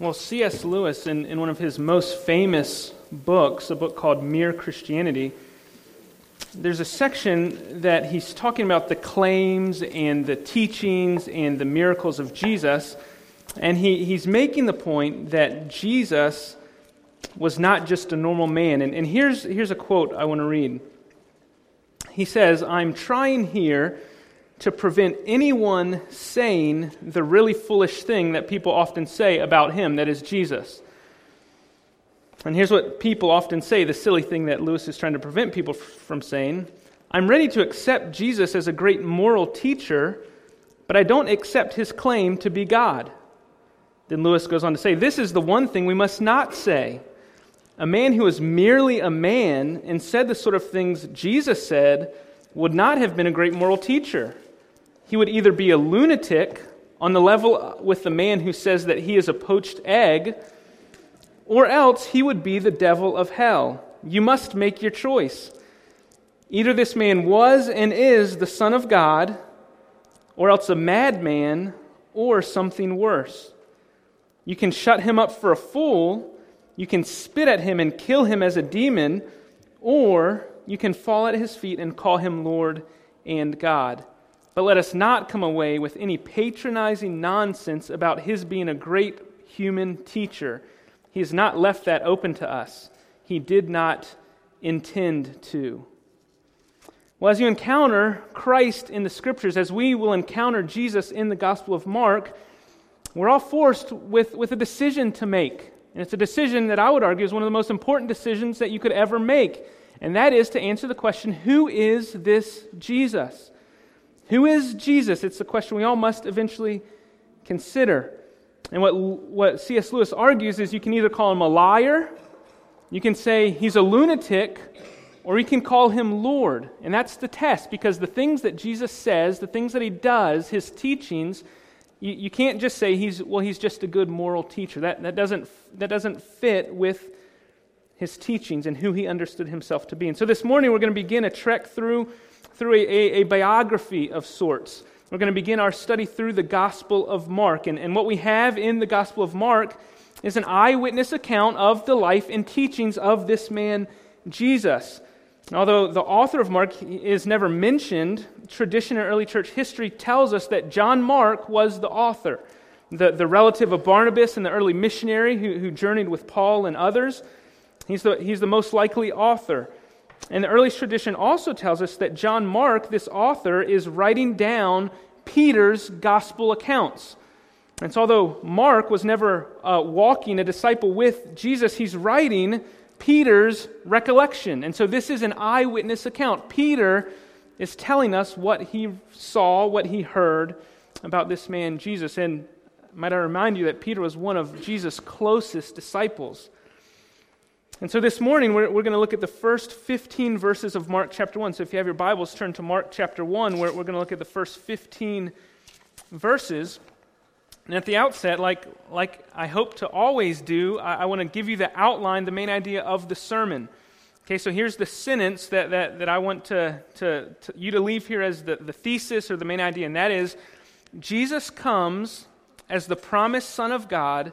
Well, C.S. Lewis, in, in one of his most famous books, a book called Mere Christianity, there's a section that he's talking about the claims and the teachings and the miracles of Jesus. And he, he's making the point that Jesus was not just a normal man. And, and here's, here's a quote I want to read. He says, I'm trying here to prevent anyone saying the really foolish thing that people often say about him, that is Jesus. And here's what people often say the silly thing that Lewis is trying to prevent people from saying I'm ready to accept Jesus as a great moral teacher, but I don't accept his claim to be God. Then Lewis goes on to say, This is the one thing we must not say. A man who is merely a man and said the sort of things Jesus said would not have been a great moral teacher he would either be a lunatic on the level with the man who says that he is a poached egg, or else he would be the devil of hell. You must make your choice. Either this man was and is the Son of God, or else a madman, or something worse. You can shut him up for a fool, you can spit at him and kill him as a demon, or you can fall at his feet and call him Lord and God. But let us not come away with any patronizing nonsense about his being a great human teacher. He has not left that open to us. He did not intend to. Well, as you encounter Christ in the scriptures, as we will encounter Jesus in the Gospel of Mark, we're all forced with, with a decision to make. And it's a decision that I would argue is one of the most important decisions that you could ever make. And that is to answer the question who is this Jesus? Who is Jesus? It's a question we all must eventually consider. And what, what C.S. Lewis argues is you can either call him a liar, you can say he's a lunatic, or you can call him Lord. And that's the test because the things that Jesus says, the things that he does, his teachings, you, you can't just say he's, well, he's just a good moral teacher. That, that, doesn't, that doesn't fit with his teachings and who he understood himself to be. And so this morning we're going to begin a trek through through a, a, a biography of sorts. We're going to begin our study through the Gospel of Mark. And, and what we have in the Gospel of Mark is an eyewitness account of the life and teachings of this man, Jesus. Although the author of Mark is never mentioned, tradition in early church history tells us that John Mark was the author, the, the relative of Barnabas and the early missionary who, who journeyed with Paul and others. He's the, he's the most likely author. And the earliest tradition also tells us that John Mark, this author, is writing down Peter's gospel accounts. And so, although Mark was never uh, walking a disciple with Jesus, he's writing Peter's recollection. And so, this is an eyewitness account. Peter is telling us what he saw, what he heard about this man, Jesus. And might I remind you that Peter was one of Jesus' closest disciples. And so this morning, we're, we're going to look at the first 15 verses of Mark chapter 1. So if you have your Bibles, turn to Mark chapter 1, where we're going to look at the first 15 verses. And at the outset, like, like I hope to always do, I, I want to give you the outline, the main idea of the sermon. Okay, so here's the sentence that, that, that I want to, to, to you to leave here as the, the thesis or the main idea, and that is Jesus comes as the promised Son of God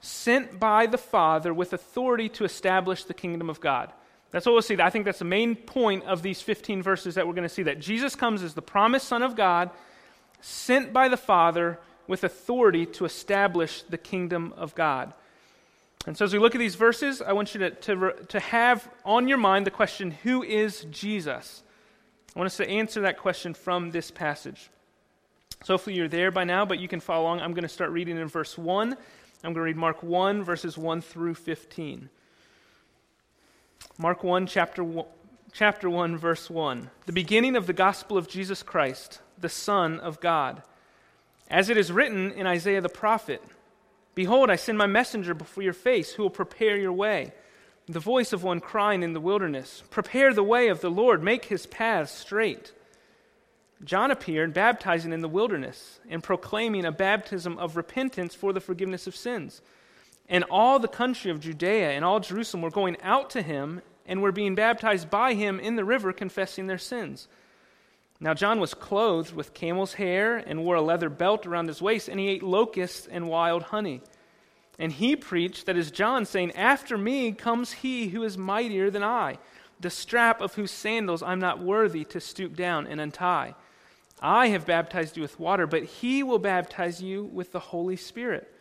sent by the Father with authority to establish the kingdom of God. That's what we'll see. I think that's the main point of these 15 verses that we're going to see that Jesus comes as the promised Son of God, sent by the Father with authority to establish the kingdom of God. And so, as we look at these verses, I want you to, to, to have on your mind the question who is Jesus? I want us to answer that question from this passage. So, hopefully, you're there by now, but you can follow along. I'm going to start reading in verse 1 I'm going to read Mark 1, verses 1 through 15. Mark 1, chapter 1, chapter 1, verse 1. The beginning of the gospel of Jesus Christ, the Son of God. As it is written in Isaiah the prophet Behold, I send my messenger before your face, who will prepare your way. The voice of one crying in the wilderness Prepare the way of the Lord, make his paths straight. John appeared baptizing in the wilderness and proclaiming a baptism of repentance for the forgiveness of sins. And all the country of Judea and all Jerusalem were going out to him and were being baptized by him in the river, confessing their sins. Now, John was clothed with camel's hair and wore a leather belt around his waist, and he ate locusts and wild honey. And he preached, that is John, saying, After me comes he who is mightier than I, the strap of whose sandals I'm not worthy to stoop down and untie. I have baptized you with water, but he will baptize you with the Holy Spirit.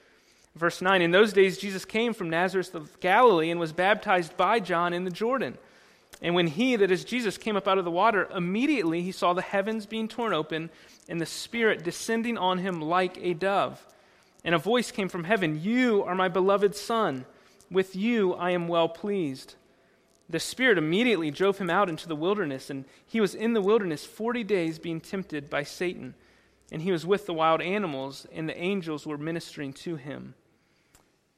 Verse 9 In those days, Jesus came from Nazareth of Galilee and was baptized by John in the Jordan. And when he, that is Jesus, came up out of the water, immediately he saw the heavens being torn open and the Spirit descending on him like a dove. And a voice came from heaven You are my beloved Son. With you I am well pleased. The Spirit immediately drove him out into the wilderness, and he was in the wilderness forty days being tempted by Satan. And he was with the wild animals, and the angels were ministering to him.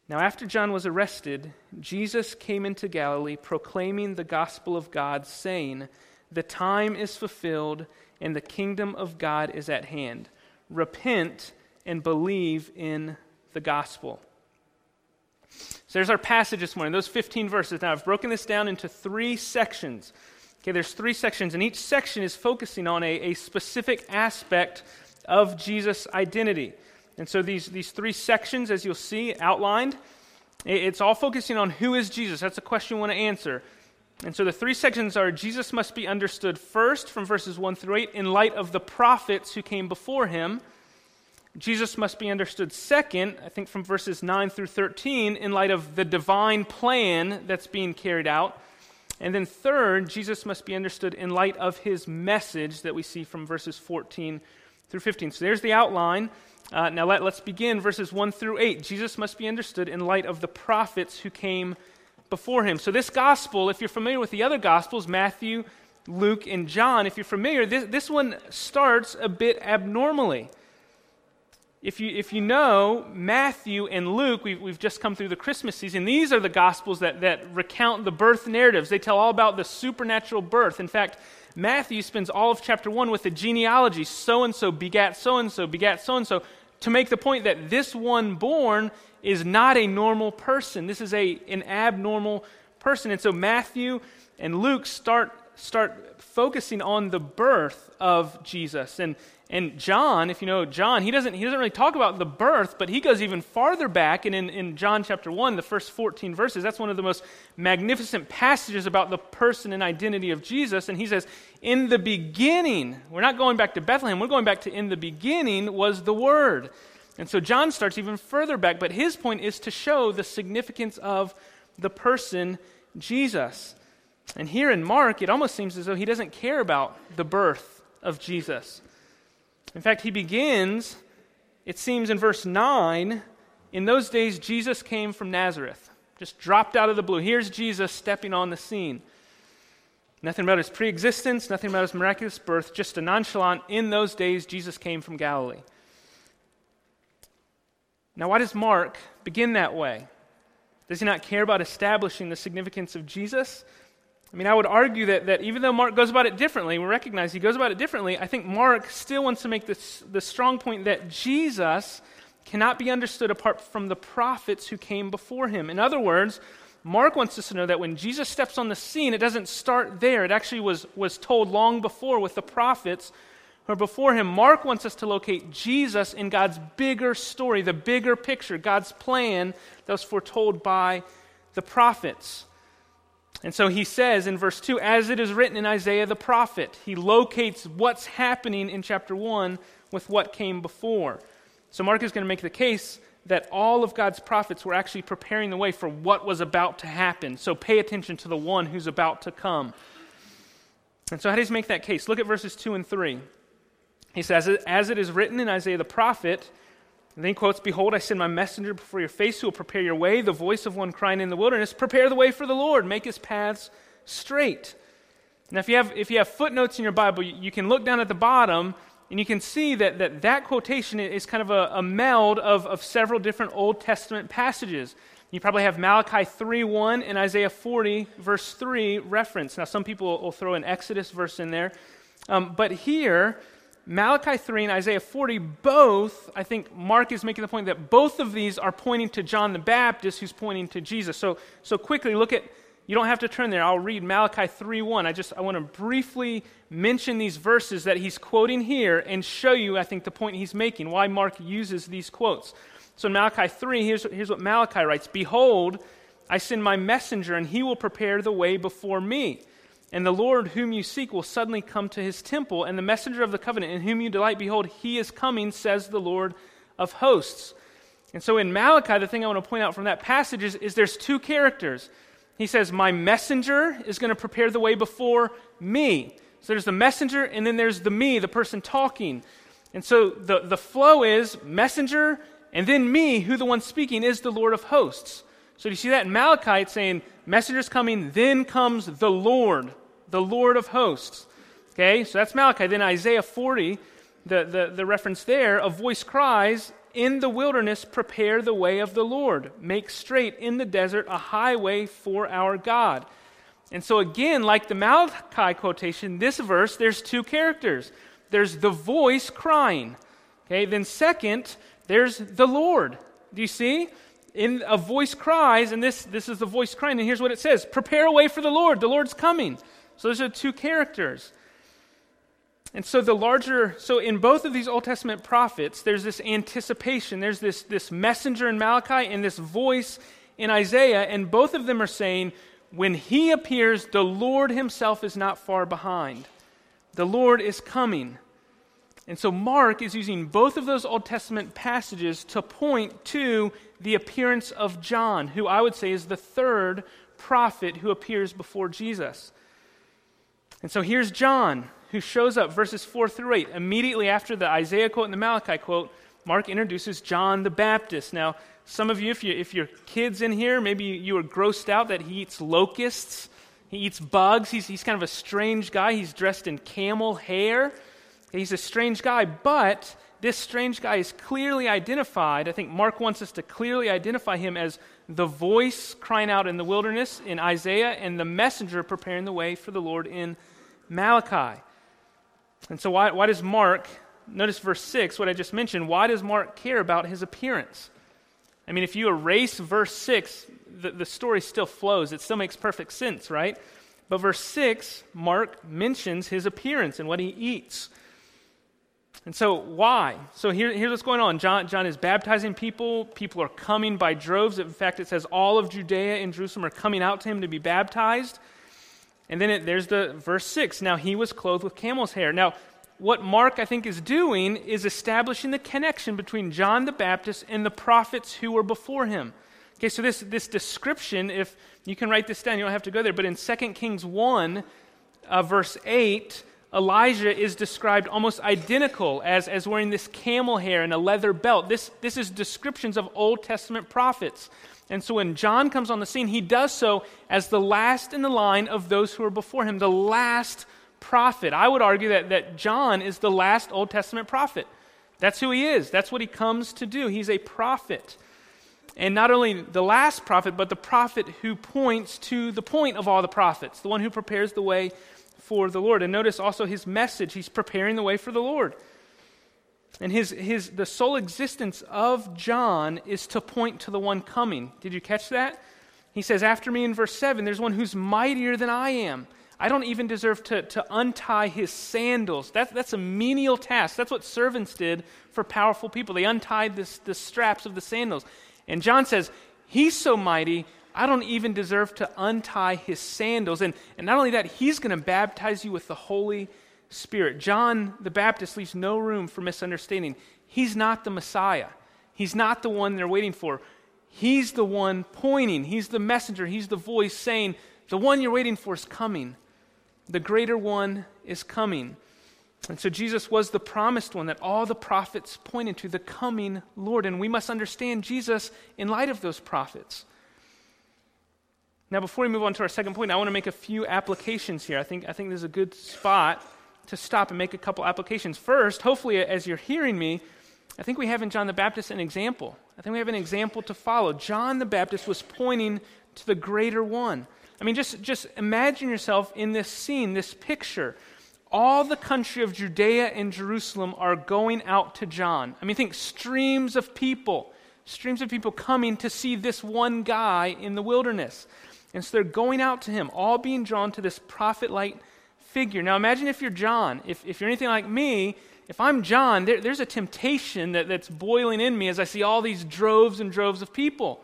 Now, after John was arrested, Jesus came into Galilee proclaiming the gospel of God, saying, The time is fulfilled, and the kingdom of God is at hand. Repent and believe in the gospel. So there's our passage this morning, those 15 verses. Now I've broken this down into three sections. Okay, there's three sections, and each section is focusing on a, a specific aspect of Jesus' identity. And so these, these three sections, as you'll see outlined, it's all focusing on who is Jesus. That's a question we want to answer. And so the three sections are Jesus must be understood first from verses 1 through 8 in light of the prophets who came before him. Jesus must be understood second, I think from verses 9 through 13, in light of the divine plan that's being carried out. And then third, Jesus must be understood in light of his message that we see from verses 14 through 15. So there's the outline. Uh, now let, let's begin verses 1 through 8. Jesus must be understood in light of the prophets who came before him. So this gospel, if you're familiar with the other gospels, Matthew, Luke, and John, if you're familiar, this, this one starts a bit abnormally if you, if you know Matthew and Luke, we've, we've just come through the Christmas season, these are the Gospels that, that recount the birth narratives. They tell all about the supernatural birth. In fact, Matthew spends all of chapter 1 with the genealogy so and so begat so and so, begat so and so, to make the point that this one born is not a normal person. This is a, an abnormal person. And so Matthew and Luke start, start focusing on the birth of Jesus. And, and John, if you know John, he doesn't, he doesn't really talk about the birth, but he goes even farther back. And in, in John chapter 1, the first 14 verses, that's one of the most magnificent passages about the person and identity of Jesus. And he says, In the beginning, we're not going back to Bethlehem, we're going back to in the beginning was the Word. And so John starts even further back, but his point is to show the significance of the person Jesus. And here in Mark, it almost seems as though he doesn't care about the birth of Jesus. In fact, he begins, it seems in verse 9, in those days Jesus came from Nazareth, just dropped out of the blue. Here's Jesus stepping on the scene. Nothing about his preexistence, nothing about his miraculous birth, just a nonchalant, in those days Jesus came from Galilee. Now, why does Mark begin that way? Does he not care about establishing the significance of Jesus? I mean, I would argue that, that even though Mark goes about it differently, we recognize he goes about it differently, I think Mark still wants to make this, the strong point that Jesus cannot be understood apart from the prophets who came before him. In other words, Mark wants us to know that when Jesus steps on the scene, it doesn't start there. It actually was, was told long before with the prophets who are before him. Mark wants us to locate Jesus in God's bigger story, the bigger picture, God's plan that was foretold by the prophets. And so he says in verse 2, as it is written in Isaiah the prophet, he locates what's happening in chapter 1 with what came before. So Mark is going to make the case that all of God's prophets were actually preparing the way for what was about to happen. So pay attention to the one who's about to come. And so, how does he make that case? Look at verses 2 and 3. He says, As it is written in Isaiah the prophet, and then he quotes, Behold, I send my messenger before your face who will prepare your way, the voice of one crying in the wilderness, Prepare the way for the Lord, make his paths straight. Now, if you have, if you have footnotes in your Bible, you, you can look down at the bottom and you can see that that, that quotation is kind of a, a meld of, of several different Old Testament passages. You probably have Malachi 3 1 and Isaiah 40, verse 3 reference. Now, some people will throw an Exodus verse in there. Um, but here, Malachi 3 and Isaiah 40, both, I think Mark is making the point that both of these are pointing to John the Baptist, who's pointing to Jesus. So, so quickly, look at, you don't have to turn there. I'll read Malachi 3 1. I just, I want to briefly mention these verses that he's quoting here and show you, I think, the point he's making, why Mark uses these quotes. So in Malachi 3, here's, here's what Malachi writes Behold, I send my messenger, and he will prepare the way before me. And the Lord whom you seek will suddenly come to his temple, and the messenger of the covenant in whom you delight, behold, he is coming, says the Lord of hosts. And so in Malachi, the thing I want to point out from that passage is, is there's two characters. He says, My messenger is going to prepare the way before me. So there's the messenger, and then there's the me, the person talking. And so the, the flow is messenger, and then me, who the one speaking is the Lord of hosts. So do you see that in Malachi? It's saying, messenger's coming, then comes the Lord, the Lord of hosts. Okay, so that's Malachi. Then Isaiah 40, the, the, the reference there, a voice cries, In the wilderness, prepare the way of the Lord. Make straight in the desert a highway for our God. And so, again, like the Malachi quotation, this verse, there's two characters. There's the voice crying. Okay, then second, there's the Lord. Do you see? In a voice cries, and this, this is the voice crying, and here's what it says Prepare a way for the Lord. The Lord's coming. So those are two characters. And so the larger, so in both of these Old Testament prophets, there's this anticipation. There's this, this messenger in Malachi and this voice in Isaiah, and both of them are saying, when he appears, the Lord himself is not far behind. The Lord is coming. And so Mark is using both of those Old Testament passages to point to the appearance of John, who I would say is the third prophet who appears before Jesus. And so here's John, who shows up, verses 4 through 8. Immediately after the Isaiah quote and the Malachi quote, Mark introduces John the Baptist. Now, some of you, if, you, if your kid's in here, maybe you were grossed out that he eats locusts, he eats bugs. He's, he's kind of a strange guy. He's dressed in camel hair. He's a strange guy, but this strange guy is clearly identified. I think Mark wants us to clearly identify him as the voice crying out in the wilderness in Isaiah and the messenger preparing the way for the Lord in Malachi. And so, why, why does Mark, notice verse 6, what I just mentioned, why does Mark care about his appearance? I mean, if you erase verse 6, the, the story still flows. It still makes perfect sense, right? But verse 6, Mark mentions his appearance and what he eats. And so, why? So, here, here's what's going on John, John is baptizing people. People are coming by droves. In fact, it says all of Judea and Jerusalem are coming out to him to be baptized. And then it, there's the verse 6. Now, he was clothed with camel's hair. Now, what Mark, I think, is doing is establishing the connection between John the Baptist and the prophets who were before him. Okay, so this, this description, if you can write this down, you don't have to go there, but in 2 Kings 1, uh, verse 8, Elijah is described almost identical as, as wearing this camel hair and a leather belt. This, this is descriptions of Old Testament prophets. And so when John comes on the scene, he does so as the last in the line of those who are before him, the last prophet. I would argue that, that John is the last Old Testament prophet. That's who he is, that's what he comes to do. He's a prophet. And not only the last prophet, but the prophet who points to the point of all the prophets, the one who prepares the way for the Lord. And notice also his message. He's preparing the way for the Lord. And his, his, the sole existence of John is to point to the one coming. Did you catch that? He says, After me in verse 7, there's one who's mightier than I am. I don't even deserve to, to untie his sandals. That's, that's a menial task. That's what servants did for powerful people. They untied this, the straps of the sandals. And John says, He's so mighty, I don't even deserve to untie his sandals. And, and not only that, he's going to baptize you with the Holy Spirit. John the Baptist leaves no room for misunderstanding. He's not the Messiah, he's not the one they're waiting for. He's the one pointing, he's the messenger, he's the voice saying, The one you're waiting for is coming. The greater one is coming. And so Jesus was the promised one that all the prophets pointed to, the coming Lord. And we must understand Jesus in light of those prophets. Now, before we move on to our second point, I want to make a few applications here. I think, I think this is a good spot to stop and make a couple applications. First, hopefully, as you're hearing me, I think we have in John the Baptist an example. I think we have an example to follow. John the Baptist was pointing to the greater one. I mean, just, just imagine yourself in this scene, this picture. All the country of Judea and Jerusalem are going out to John. I mean, think streams of people, streams of people coming to see this one guy in the wilderness. And so they're going out to him, all being drawn to this prophet like figure. Now imagine if you're John, if, if you're anything like me, if I'm John, there, there's a temptation that, that's boiling in me as I see all these droves and droves of people.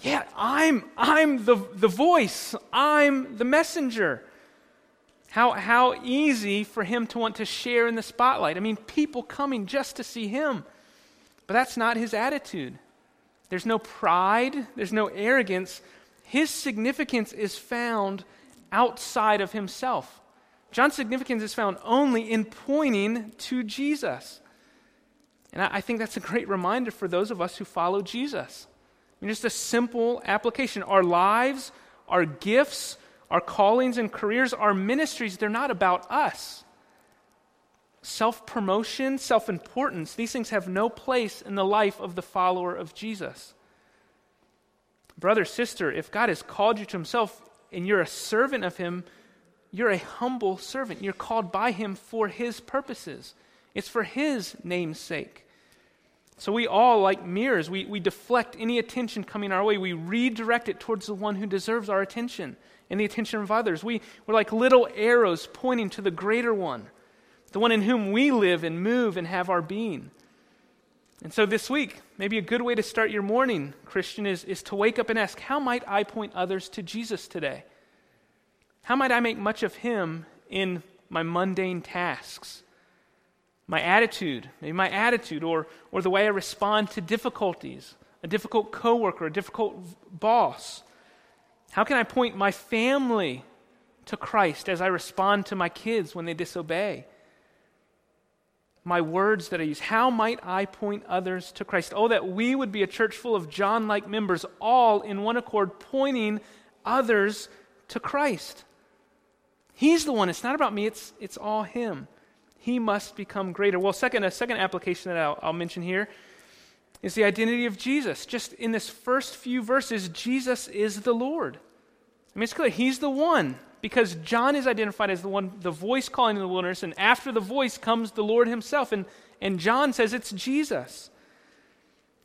Yeah, I'm, I'm the, the voice, I'm the messenger. How, how easy for him to want to share in the spotlight. I mean, people coming just to see him. But that's not his attitude. There's no pride, there's no arrogance. His significance is found outside of himself. John's significance is found only in pointing to Jesus. And I think that's a great reminder for those of us who follow Jesus. I mean, just a simple application. Our lives, our gifts, our callings and careers, our ministries, they're not about us. Self promotion, self importance, these things have no place in the life of the follower of Jesus. Brother, sister, if God has called you to Himself and you're a servant of Him, you're a humble servant. You're called by him for his purposes, it's for his name's sake. So we all, like mirrors, we, we deflect any attention coming our way. We redirect it towards the one who deserves our attention and the attention of others. We, we're like little arrows pointing to the greater one, the one in whom we live and move and have our being. And so this week, maybe a good way to start your morning, Christian, is, is to wake up and ask, How might I point others to Jesus today? How might I make much of Him in my mundane tasks? My attitude, maybe my attitude, or, or the way I respond to difficulties, a difficult coworker, a difficult boss. How can I point my family to Christ as I respond to my kids when they disobey? My words that I use, how might I point others to Christ? Oh, that we would be a church full of John like members, all in one accord, pointing others to Christ. He's the one. It's not about me, it's, it's all Him. He must become greater. Well, second, a second application that I'll, I'll mention here is the identity of Jesus. Just in this first few verses, Jesus is the Lord. I mean, it's clear. He's the one because John is identified as the one, the voice calling in the wilderness, and after the voice comes the Lord himself. And, and John says it's Jesus.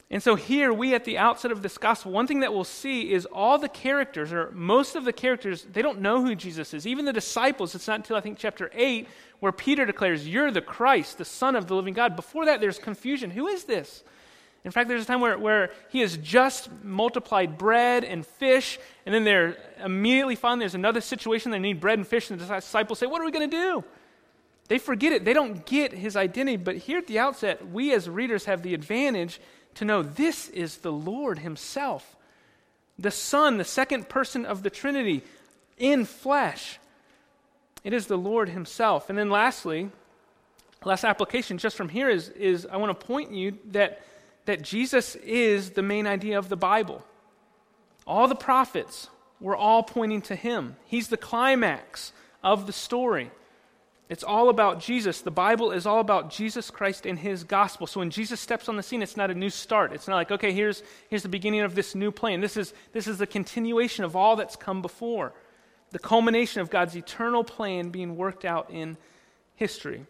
And so, here, we at the outset of this gospel, one thing that we'll see is all the characters, or most of the characters, they don't know who Jesus is. Even the disciples, it's not until I think chapter 8 where Peter declares, You're the Christ, the Son of the living God. Before that, there's confusion. Who is this? In fact, there's a time where, where he has just multiplied bread and fish, and then they're immediately found there's another situation they need bread and fish, and the disciples say, What are we going to do? They forget it. They don't get his identity. But here at the outset, we as readers have the advantage to know this is the Lord Himself, the Son, the second person of the Trinity in flesh. It is the Lord Himself. And then lastly, last application just from here is, is I want to point you that, that Jesus is the main idea of the Bible. All the prophets were all pointing to Him, He's the climax of the story. It's all about Jesus. The Bible is all about Jesus Christ and his gospel. So when Jesus steps on the scene, it's not a new start. It's not like, okay, here's, here's the beginning of this new plan. This is, this is the continuation of all that's come before, the culmination of God's eternal plan being worked out in history.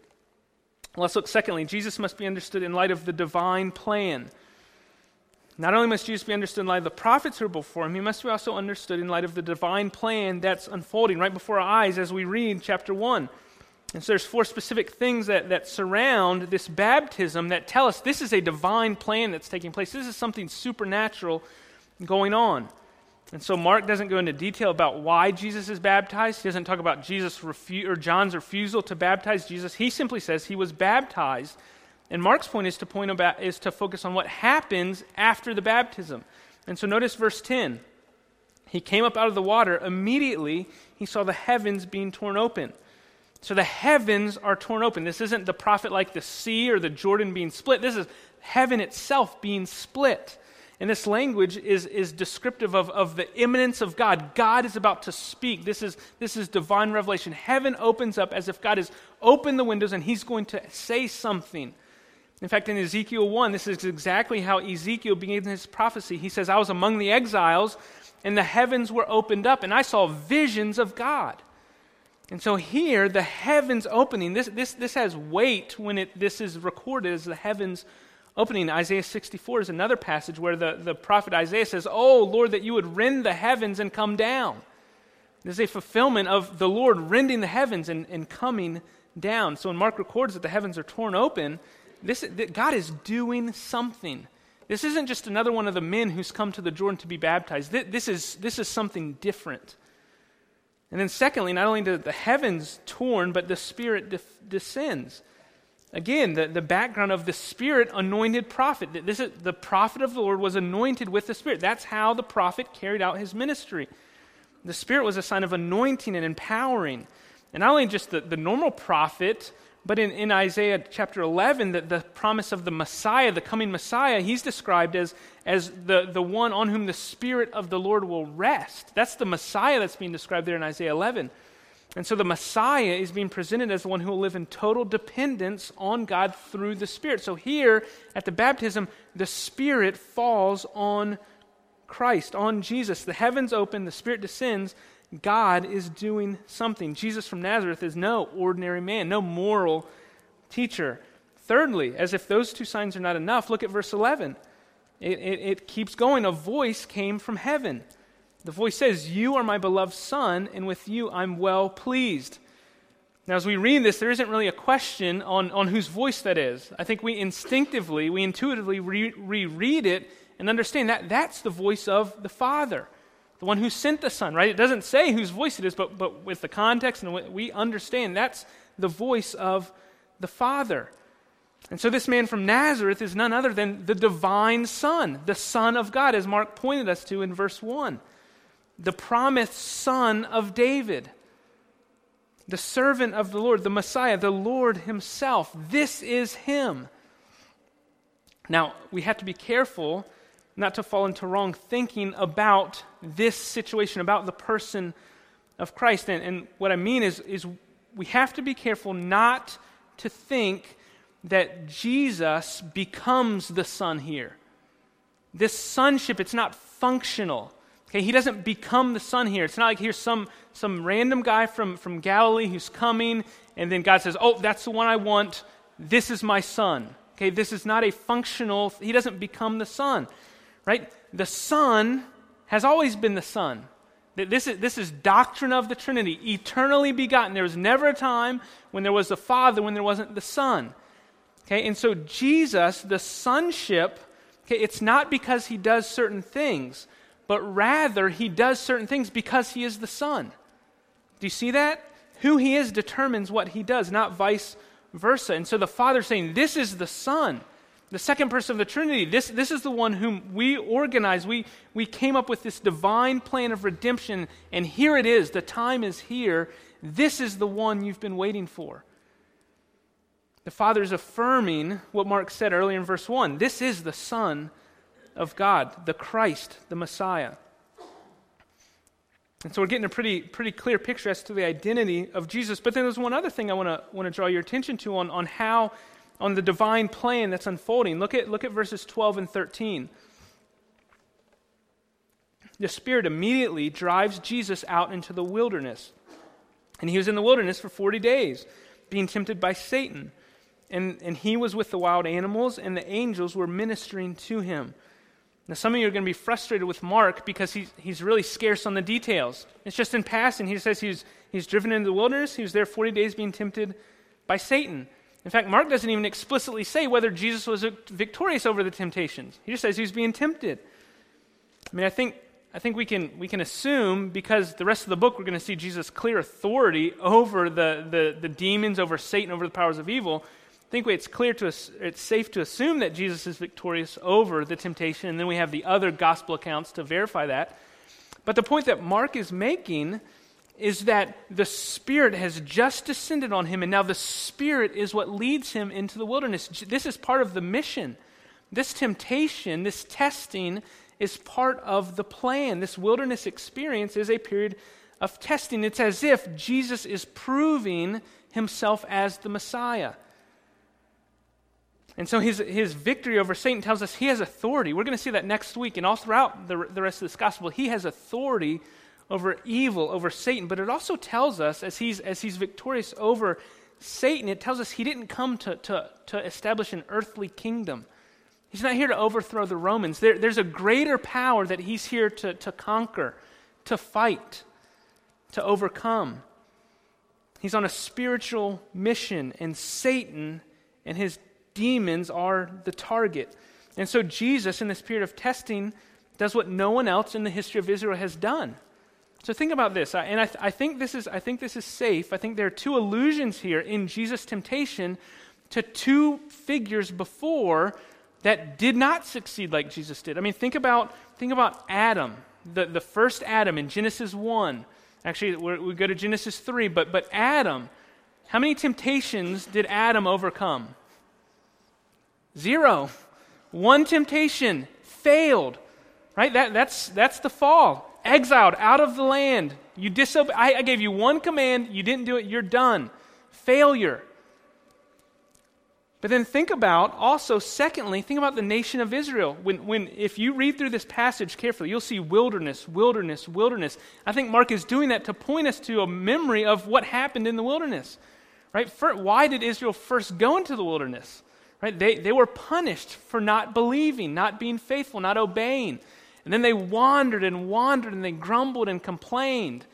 Let's look secondly. Jesus must be understood in light of the divine plan. Not only must Jesus be understood in light of the prophets who are before him, he must be also understood in light of the divine plan that's unfolding right before our eyes as we read chapter 1. And so there's four specific things that, that surround this baptism that tell us this is a divine plan that's taking place. This is something supernatural going on. And so Mark doesn't go into detail about why Jesus is baptized. He doesn't talk about Jesus refu- or John's refusal to baptize Jesus. He simply says he was baptized. And Mark's point is to point about is to focus on what happens after the baptism. And so notice verse 10. He came up out of the water. Immediately he saw the heavens being torn open so the heavens are torn open. This isn't the prophet like the sea or the Jordan being split. This is heaven itself being split. And this language is, is descriptive of, of the imminence of God. God is about to speak. This is, this is divine revelation. Heaven opens up as if God has opened the windows and he's going to say something. In fact, in Ezekiel 1, this is exactly how Ezekiel begins his prophecy. He says, I was among the exiles, and the heavens were opened up, and I saw visions of God. And so here, the heavens opening, this, this, this has weight when it, this is recorded as the heavens opening. Isaiah 64 is another passage where the, the prophet Isaiah says, Oh, Lord, that you would rend the heavens and come down. This is a fulfillment of the Lord rending the heavens and, and coming down. So when Mark records that the heavens are torn open, this, that God is doing something. This isn't just another one of the men who's come to the Jordan to be baptized. This is, this is something different. And then, secondly, not only do the heavens torn, but the Spirit de- descends. Again, the, the background of the Spirit anointed prophet. This is, the prophet of the Lord was anointed with the Spirit. That's how the prophet carried out his ministry. The Spirit was a sign of anointing and empowering. And not only just the, the normal prophet, but in, in Isaiah chapter 11, the, the promise of the Messiah, the coming Messiah, he's described as, as the, the one on whom the Spirit of the Lord will rest. That's the Messiah that's being described there in Isaiah 11. And so the Messiah is being presented as the one who will live in total dependence on God through the Spirit. So here at the baptism, the Spirit falls on Christ, on Jesus. The heavens open, the Spirit descends, God is doing something. Jesus from Nazareth is no ordinary man, no moral teacher. Thirdly, as if those two signs are not enough, look at verse 11. It, it, it, keeps going. A voice came from heaven. The voice says, You are my beloved Son, and with you I'm well pleased. Now, as we read this, there isn't really a question on, on whose voice that is. I think we instinctively, we intuitively re- reread it and understand that that's the voice of the Father the one who sent the Son, right? It doesn't say whose voice it is, but, but with the context and we understand that's the voice of the Father. And so this man from Nazareth is none other than the divine Son, the Son of God, as Mark pointed us to in verse 1. The promised Son of David, the servant of the Lord, the Messiah, the Lord Himself. This is Him. Now, we have to be careful not to fall into wrong thinking about this situation, about the person of Christ. And, and what I mean is, is we have to be careful not to think that Jesus becomes the Son here. This sonship, it's not functional. Okay, he doesn't become the son here. It's not like here's some, some random guy from, from Galilee who's coming, and then God says, Oh, that's the one I want. This is my son. Okay, this is not a functional, he doesn't become the son right? The Son has always been the Son. This is, this is doctrine of the Trinity, eternally begotten. There was never a time when there was the Father, when there wasn't the Son. Okay, and so Jesus, the sonship, okay, it's not because he does certain things, but rather he does certain things because he is the Son. Do you see that? Who he is determines what he does, not vice versa. And so the Father saying, This is the Son. The second person of the Trinity, this, this is the one whom we organized. We, we came up with this divine plan of redemption, and here it is. The time is here. This is the one you've been waiting for. The Father is affirming what Mark said earlier in verse 1. This is the Son of God, the Christ, the Messiah. And so we're getting a pretty, pretty clear picture as to the identity of Jesus. But then there's one other thing I want to want to draw your attention to on, on how on the divine plan that's unfolding. Look at, look at verses 12 and 13. The Spirit immediately drives Jesus out into the wilderness. And he was in the wilderness for 40 days, being tempted by Satan. And, and he was with the wild animals, and the angels were ministering to him. Now, some of you are going to be frustrated with Mark because he's, he's really scarce on the details. It's just in passing. He says he's, he's driven into the wilderness. He was there 40 days being tempted by Satan. In fact, Mark doesn't even explicitly say whether Jesus was victorious over the temptations. He just says he was being tempted. I mean, I think, I think we, can, we can assume, because the rest of the book we're going to see Jesus' clear authority over the, the, the demons, over Satan, over the powers of evil. I think it's clear to us, it's safe to assume that Jesus is victorious over the temptation, and then we have the other gospel accounts to verify that. But the point that Mark is making is that the Spirit has just descended on him, and now the Spirit is what leads him into the wilderness. This is part of the mission. This temptation, this testing, is part of the plan. This wilderness experience is a period of testing. It's as if Jesus is proving himself as the Messiah. And so his, his victory over Satan tells us he has authority. We're going to see that next week and all throughout the, the rest of this gospel. He has authority over evil, over Satan. But it also tells us, as he's, as he's victorious over Satan, it tells us he didn't come to, to, to establish an earthly kingdom. He's not here to overthrow the Romans. There, there's a greater power that he's here to, to conquer, to fight, to overcome. He's on a spiritual mission, and Satan and his demons are the target. And so Jesus, in this period of testing, does what no one else in the history of Israel has done. So think about this, and I, th- I, think this is, I think this is safe. I think there are two allusions here in Jesus' temptation to two figures before that did not succeed like Jesus did. I mean, think about, think about Adam, the, the first Adam in Genesis 1. Actually, we go to Genesis 3, but, but Adam, how many temptations did Adam overcome? Zero. One temptation failed. Right? That, that's, that's the fall. Exiled out of the land. You disobey. I, I gave you one command. You didn't do it. You're done. Failure. But then think about also, secondly, think about the nation of Israel. When, when, if you read through this passage carefully, you'll see wilderness, wilderness, wilderness. I think Mark is doing that to point us to a memory of what happened in the wilderness. Right? For, why did Israel first go into the wilderness? Right? They, they were punished for not believing, not being faithful, not obeying. And then they wandered and wandered and they grumbled and complained.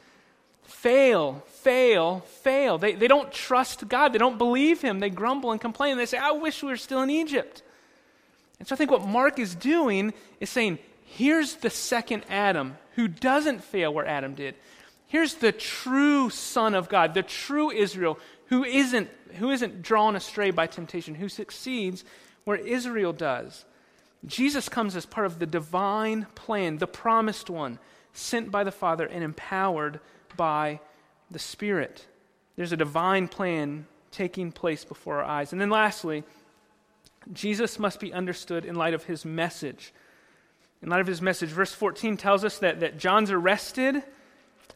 Fail, fail, fail. They, they don't trust God. They don't believe Him. They grumble and complain. They say, I wish we were still in Egypt. And so I think what Mark is doing is saying, here's the second Adam who doesn't fail where Adam did. Here's the true Son of God, the true Israel who isn't, who isn't drawn astray by temptation, who succeeds where Israel does. Jesus comes as part of the divine plan, the promised one, sent by the Father and empowered by the Spirit. There's a divine plan taking place before our eyes. And then lastly, Jesus must be understood in light of his message. In light of his message, verse 14 tells us that, that John's arrested,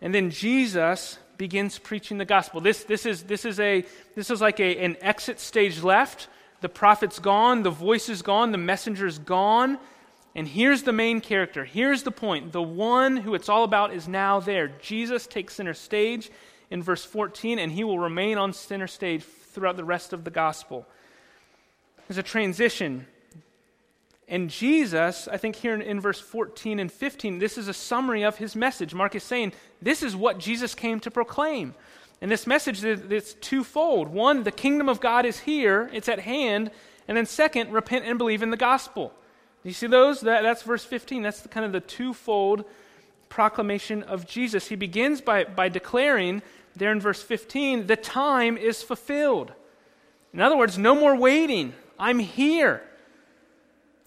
and then Jesus begins preaching the gospel. This, this, is, this, is, a, this is like a, an exit stage left. The prophet's gone, the voice is gone, the messenger's gone. And here's the main character. Here's the point. The one who it's all about is now there. Jesus takes center stage in verse 14, and he will remain on center stage throughout the rest of the gospel. There's a transition and Jesus, I think here in, in, verse 14 and 15, this is a summary of his message. Mark is saying this is what Jesus came to proclaim. And this message is twofold. One, the kingdom of God is here, it's at hand. And then second, repent and believe in the gospel. You see those? That, that's verse 15. That's the, kind of the twofold proclamation of Jesus. He begins by, by declaring there in verse 15, the time is fulfilled. In other words, no more waiting. I'm here.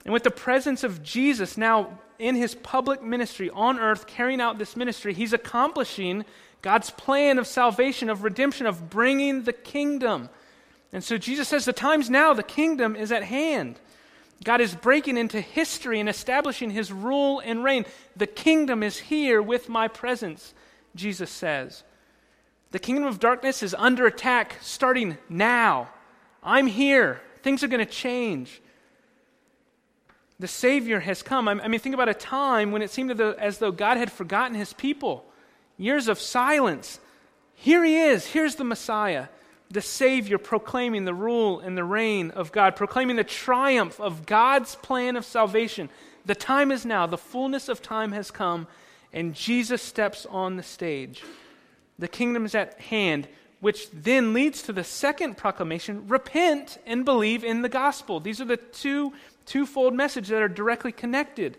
And with the presence of Jesus now in his public ministry on earth, carrying out this ministry, he's accomplishing God's plan of salvation, of redemption, of bringing the kingdom. And so Jesus says, The time's now, the kingdom is at hand. God is breaking into history and establishing his rule and reign. The kingdom is here with my presence, Jesus says. The kingdom of darkness is under attack starting now. I'm here. Things are going to change the Savior has come. I mean, think about a time when it seemed as though God had forgotten his people. Years of silence. Here he is. Here's the Messiah, the Savior, proclaiming the rule and the reign of God, proclaiming the triumph of God's plan of salvation. The time is now. The fullness of time has come, and Jesus steps on the stage. The kingdom is at hand, which then leads to the second proclamation repent and believe in the gospel. These are the two twofold message that are directly connected.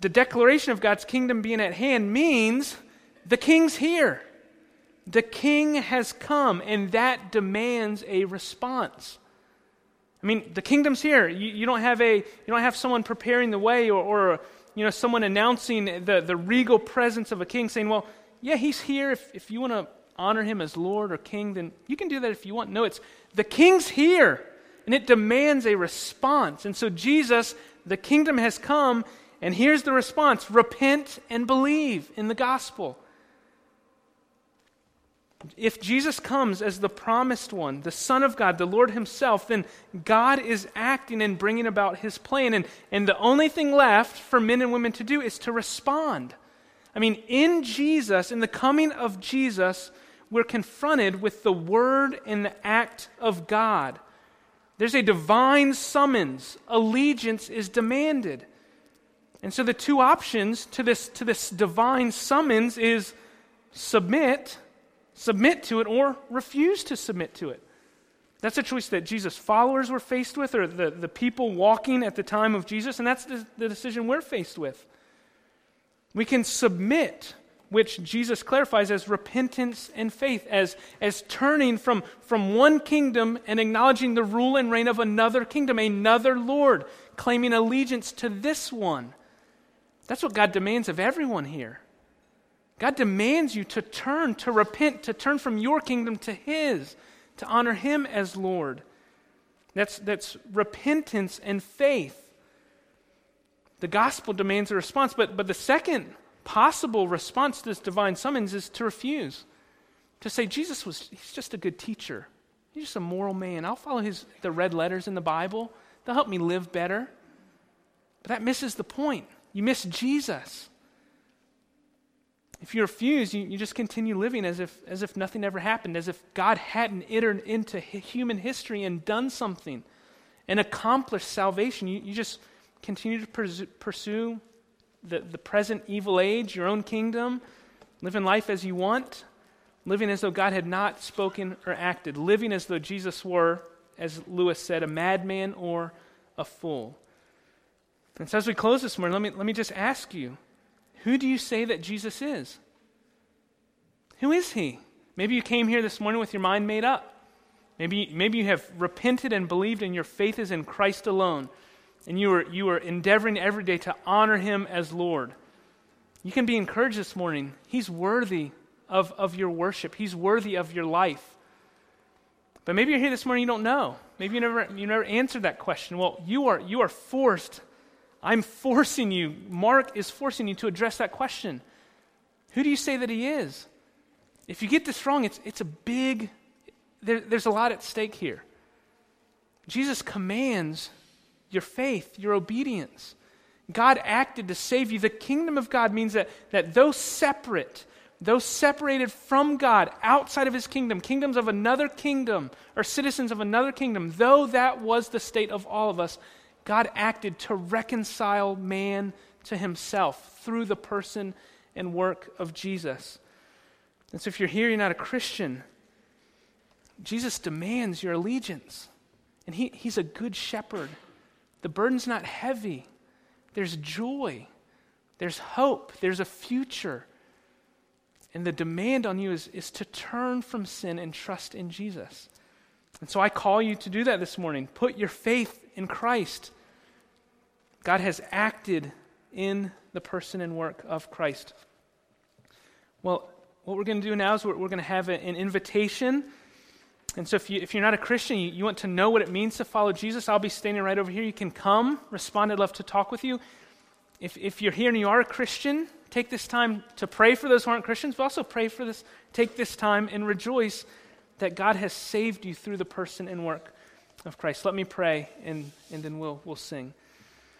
The declaration of God's kingdom being at hand means the king's here. The king has come, and that demands a response. I mean, the kingdom's here. You, you, don't have a you don't have someone preparing the way or, or you know someone announcing the, the regal presence of a king saying, Well, yeah, he's here. If, if you want to honor him as Lord or King, then you can do that if you want. No, it's the king's here and it demands a response. And so, Jesus, the kingdom has come, and here's the response repent and believe in the gospel. If Jesus comes as the promised one, the Son of God, the Lord Himself, then God is acting and bringing about His plan. And, and the only thing left for men and women to do is to respond. I mean, in Jesus, in the coming of Jesus, we're confronted with the word and the act of God. There's a divine summons. Allegiance is demanded. And so the two options to this, to this divine summons is submit submit to it or refuse to submit to it. That's a choice that Jesus' followers were faced with, or the, the people walking at the time of Jesus, and that's the, the decision we're faced with. We can submit, which Jesus clarifies as repentance and faith, as, as turning from, from one kingdom and acknowledging the rule and reign of another kingdom, another Lord, claiming allegiance to this one. That's what God demands of everyone here. God demands you to turn, to repent, to turn from your kingdom to His, to honor Him as Lord. That's, that's repentance and faith. The gospel demands a response, but, but the second possible response to this divine summons is to refuse. To say, Jesus was, he's just a good teacher. He's just a moral man. I'll follow his, the red letters in the Bible. They'll help me live better. But that misses the point. You miss Jesus. If you refuse, you, you just continue living as if, as if nothing ever happened, as if God hadn't entered into human history and done something and accomplished salvation. You, you just continue to pursue, pursue the, the present evil age, your own kingdom, living life as you want, living as though God had not spoken or acted, living as though Jesus were, as Lewis said, a madman or a fool. And so as we close this morning, let me, let me just ask you who do you say that Jesus is? Who is he? Maybe you came here this morning with your mind made up. Maybe, maybe you have repented and believed, and your faith is in Christ alone and you are, you are endeavoring every day to honor him as Lord, you can be encouraged this morning. He's worthy of, of your worship, he's worthy of your life. But maybe you're here this morning, you don't know. Maybe you never, you never answered that question. Well, you are, you are forced. I'm forcing you. Mark is forcing you to address that question. Who do you say that he is? If you get this wrong, it's, it's a big, there, there's a lot at stake here. Jesus commands your faith, your obedience. God acted to save you. The kingdom of God means that, that those separate, those separated from God outside of his kingdom, kingdoms of another kingdom, or citizens of another kingdom, though that was the state of all of us, God acted to reconcile man to himself through the person and work of Jesus. And so if you're here, you're not a Christian, Jesus demands your allegiance. And he, he's a good shepherd. The burden's not heavy. There's joy, there's hope, there's a future. And the demand on you is, is to turn from sin and trust in Jesus. And so I call you to do that this morning. Put your faith in Christ. God has acted in the person and work of Christ. Well, what we're going to do now is we're, we're going to have a, an invitation and so, if, you, if you're not a Christian, you, you want to know what it means to follow Jesus, I'll be standing right over here. You can come, respond. I'd love to talk with you. If, if you're here and you are a Christian, take this time to pray for those who aren't Christians, but also pray for this. Take this time and rejoice that God has saved you through the person and work of Christ. Let me pray, and, and then we'll, we'll sing.